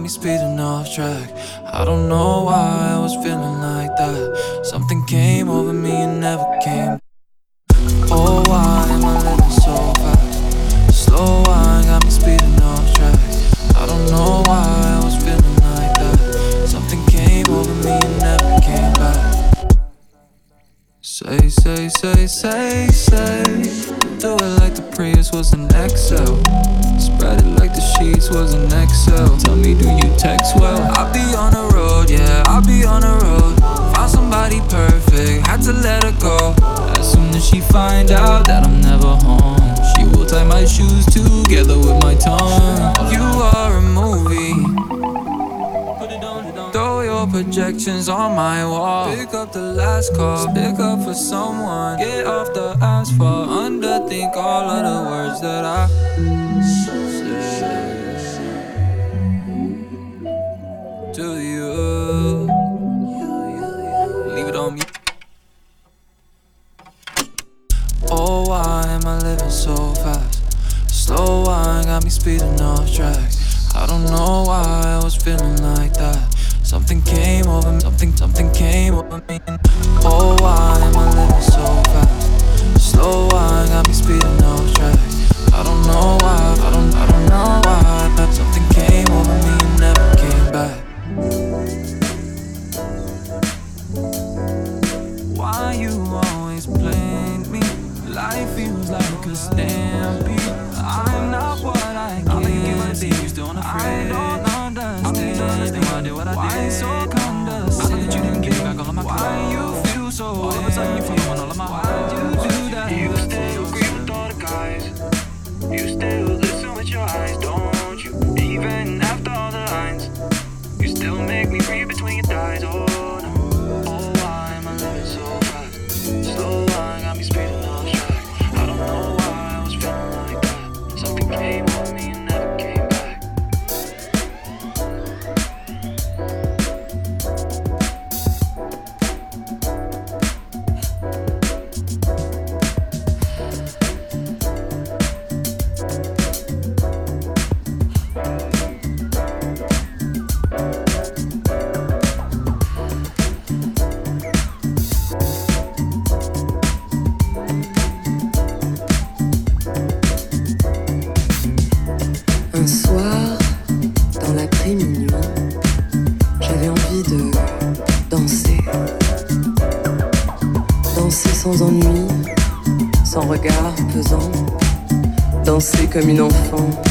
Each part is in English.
me speeding off track. I don't know why I was feeling like that. Something came over me and never reflections on my wall. Pick up the last call, pick up for someone. Get off the asphalt, underthink all of the words that I. you always blamed me. Life feels like a stampede. I'm not what I get. I'm making my tears, don't afraid. I don't understand. I'm mean, understand why I did what I Why so condescending? I know that you didn't give back all of my Why you feel so all of a sudden? comme une enfant.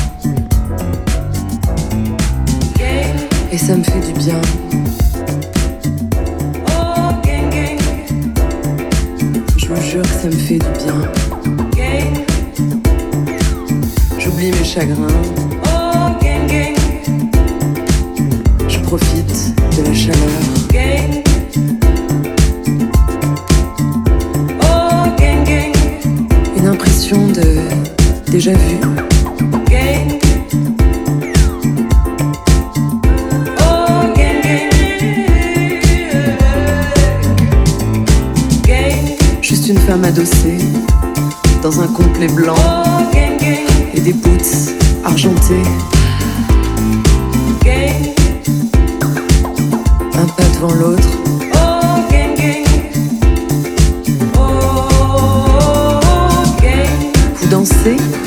dans un complet blanc et des boots argentés. Un pas devant l'autre. Vous dansez?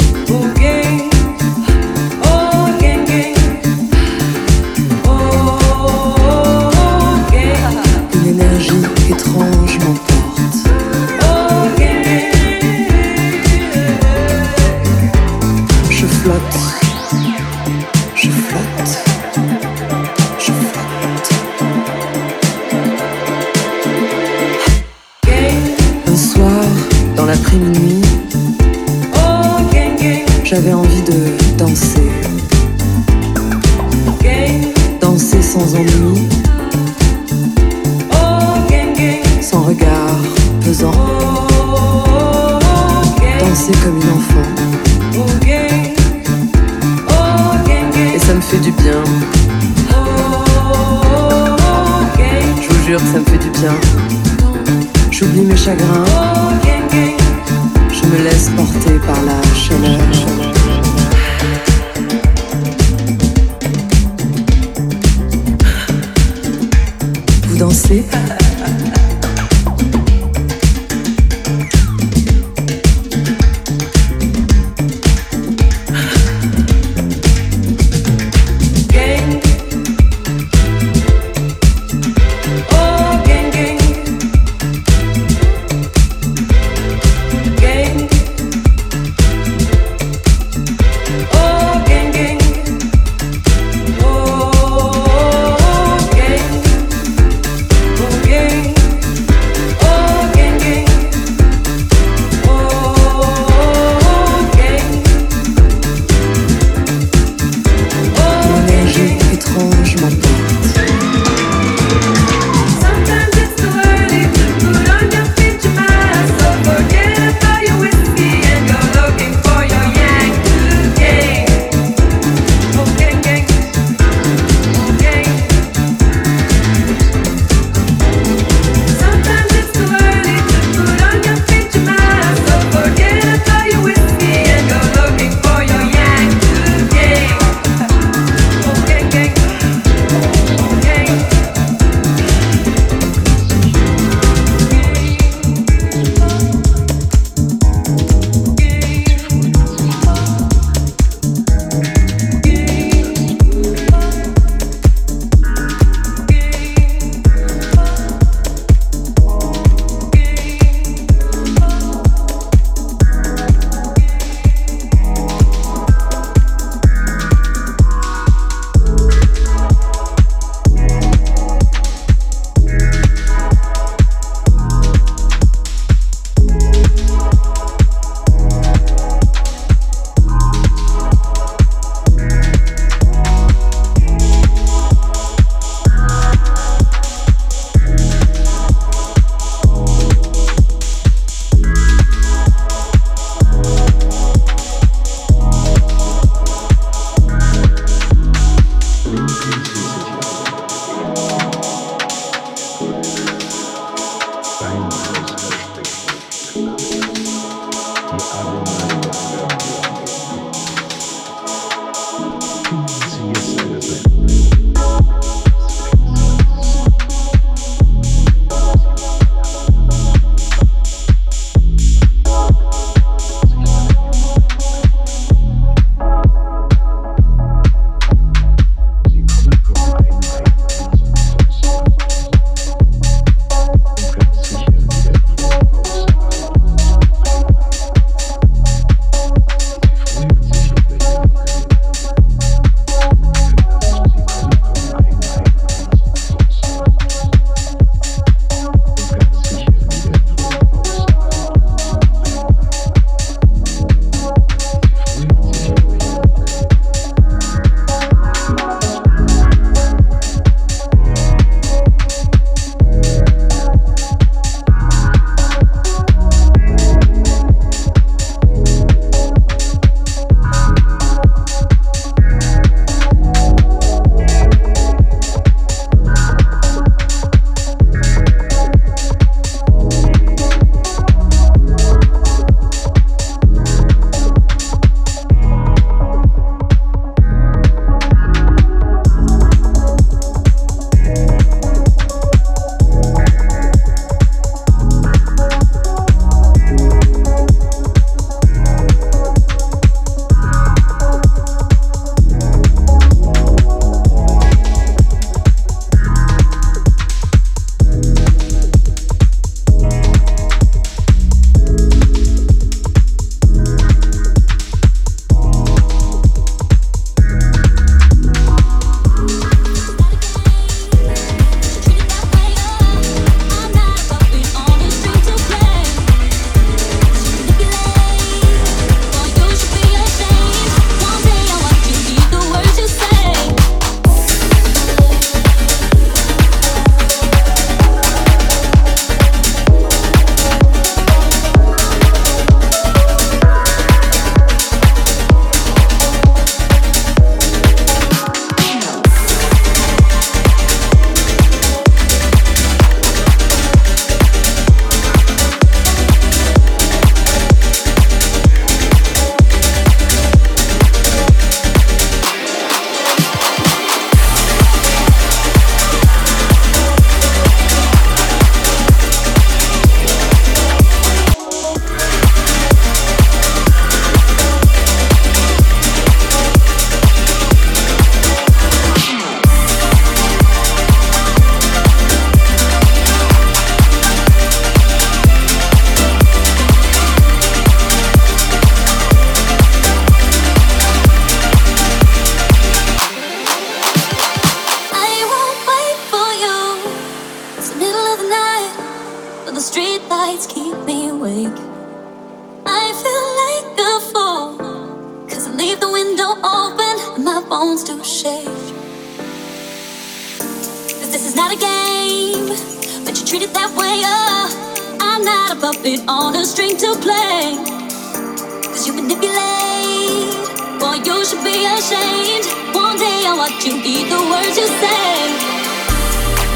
what you eat, the words you say.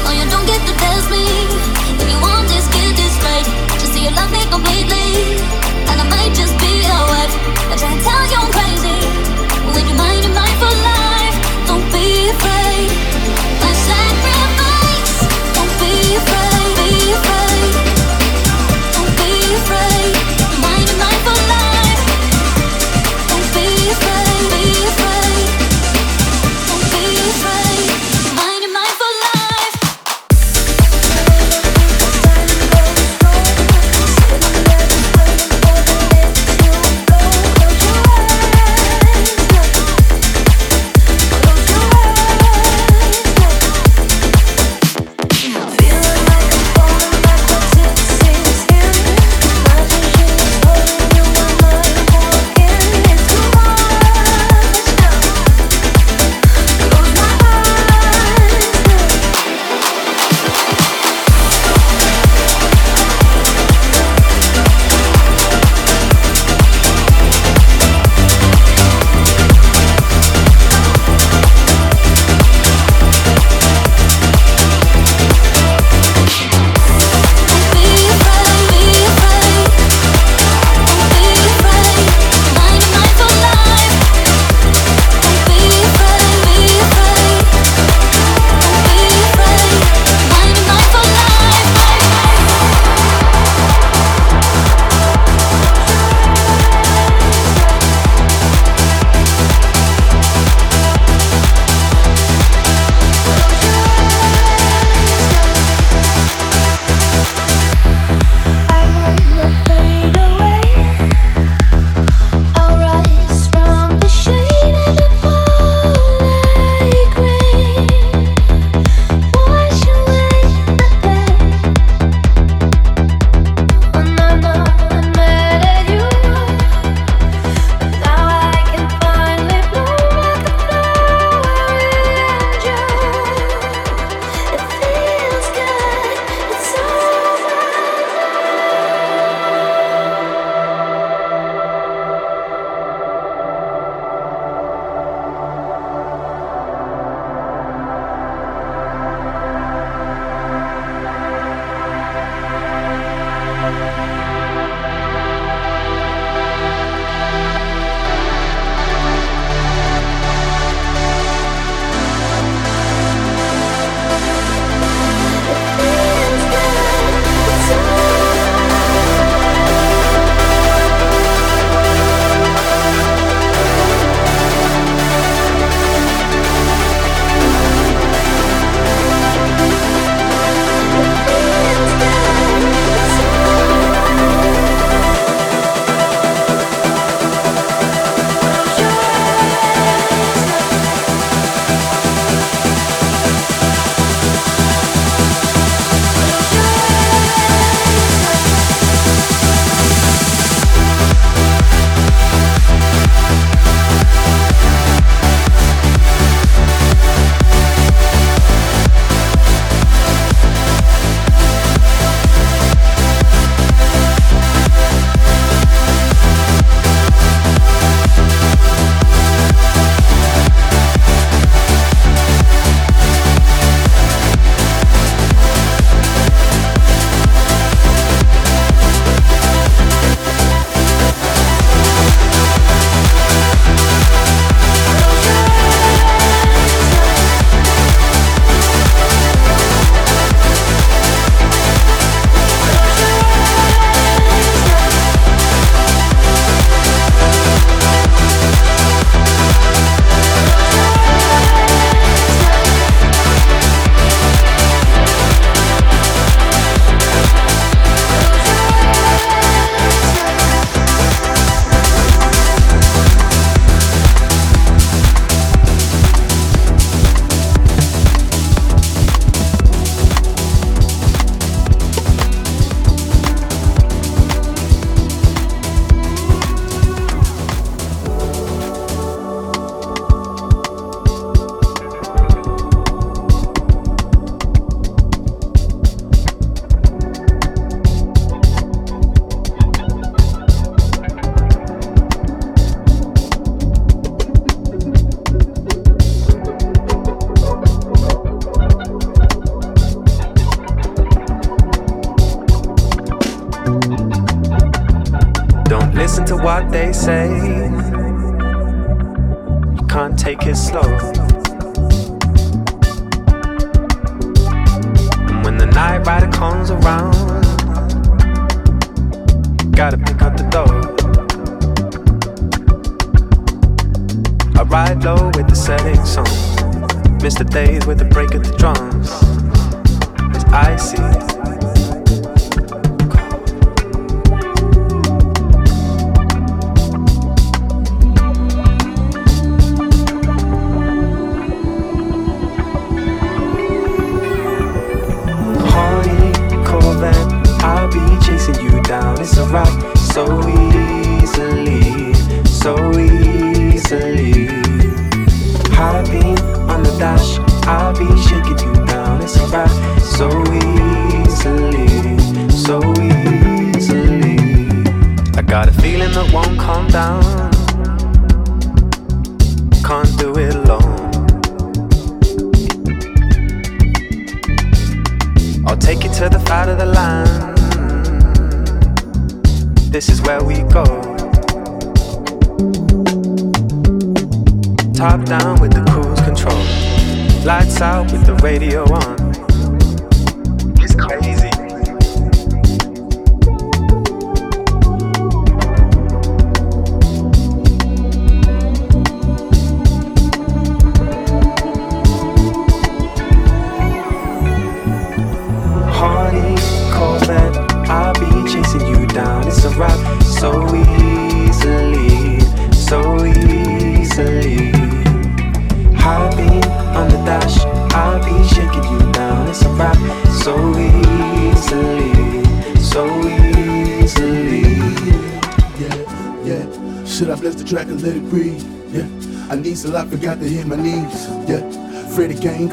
No, you don't get to test me. If you want this, get this right. Just say you love me completely, and I might just be your wife. I try to tell you.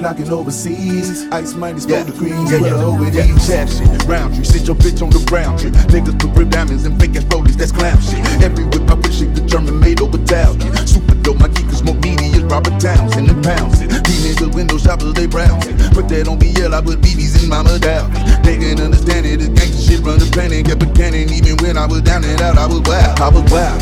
Clocking overseas. Ice minus four yeah. degrees. Yeah, yeah. over yeah. these chat shit. Round tree, sit your bitch on the tree. Niggas put rib diamonds and fake ass rollies, that's clown shit. Every whip I push it, the German made over Italian. Super dope, my geek is more meaty as Robert Townsend and pounds it. These niggas window shoppers, they browse it. Put that on BL, I put BBs in my medallion. They can understand it, this gangsta shit run the planet. Kept a cannon, even when I was down and out, I was wild. I was wild.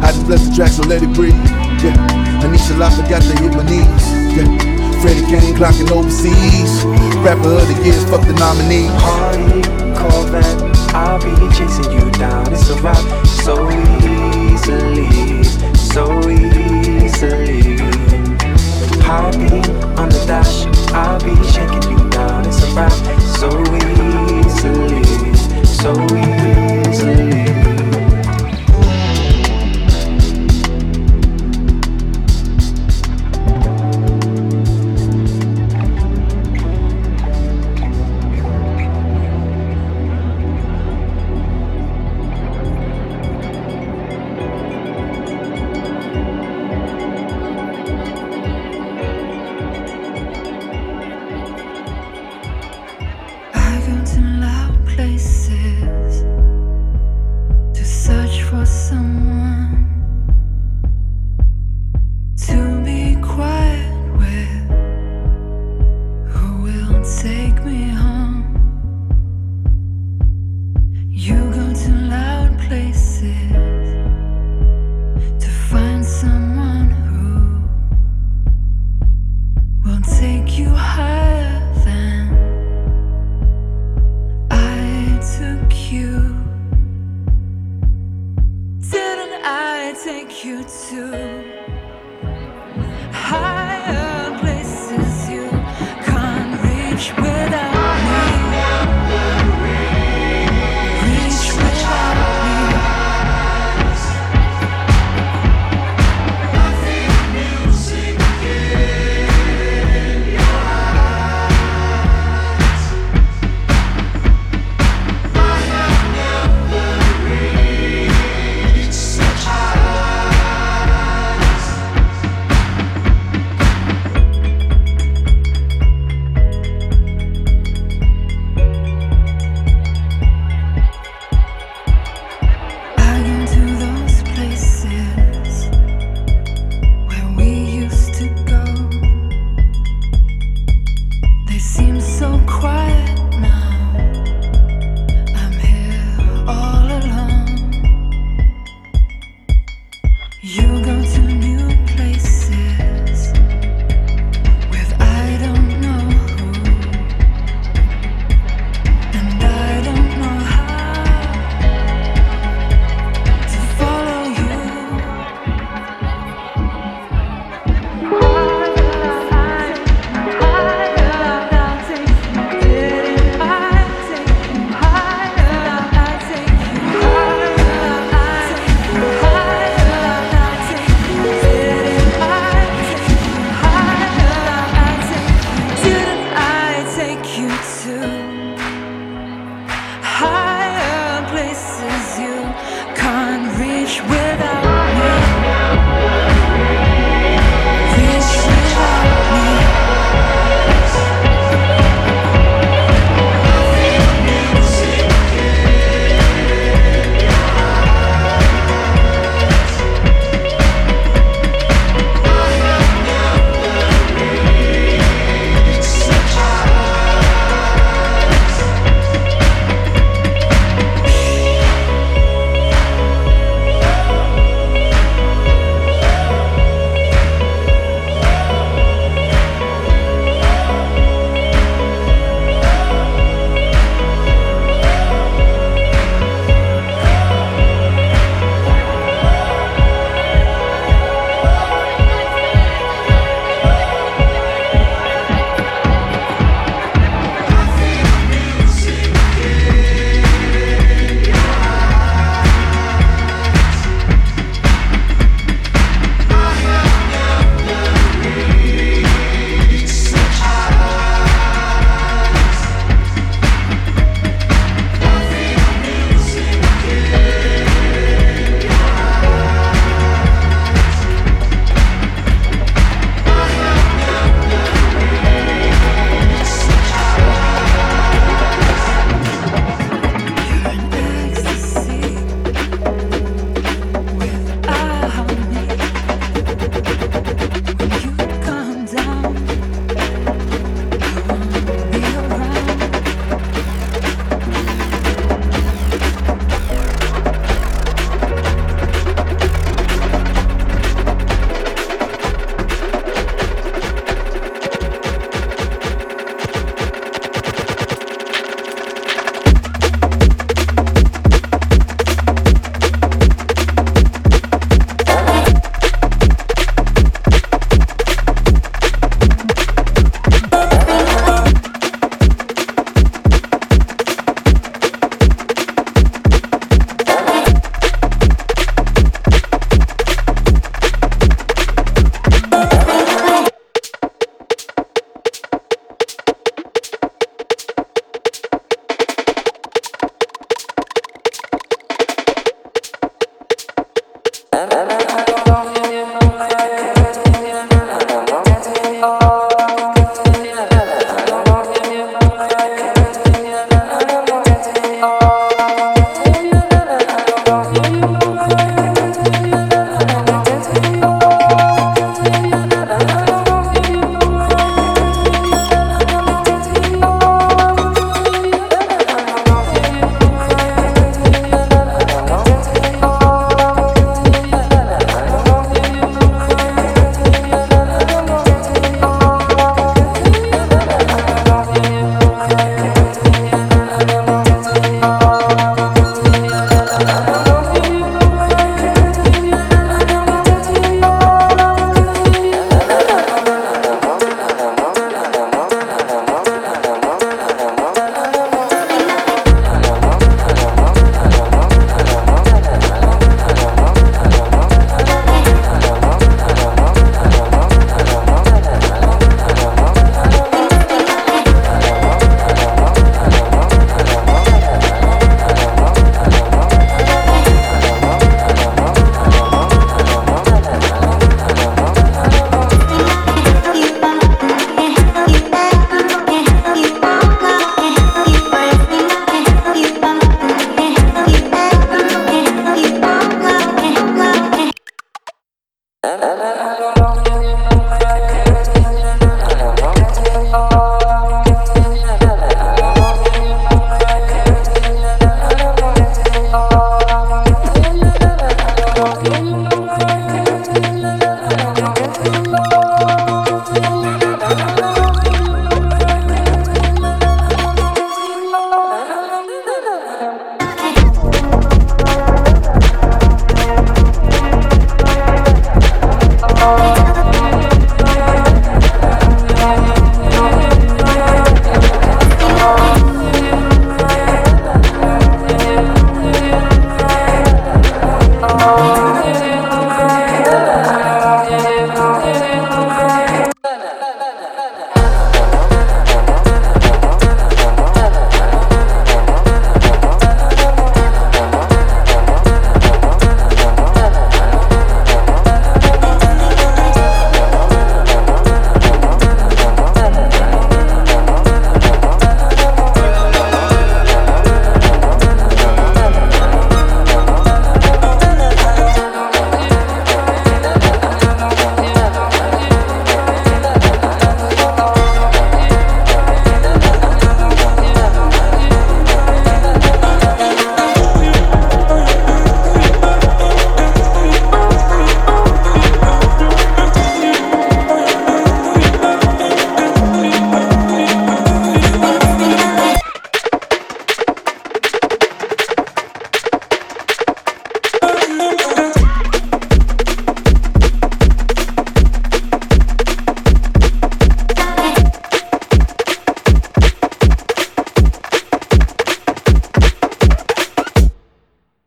I just bless the track, so let it breathe. Yeah, I Anisha, I forgot to hit my knees. Yeah. Freddie Kane clocking overseas. Rapper of the year, fuck the nominee. Party, Corvette, I'll be chasing you down. It's a rap so easily, so easily. Party on the dash, I'll be shaking you down. It's a rap so easily, so easily.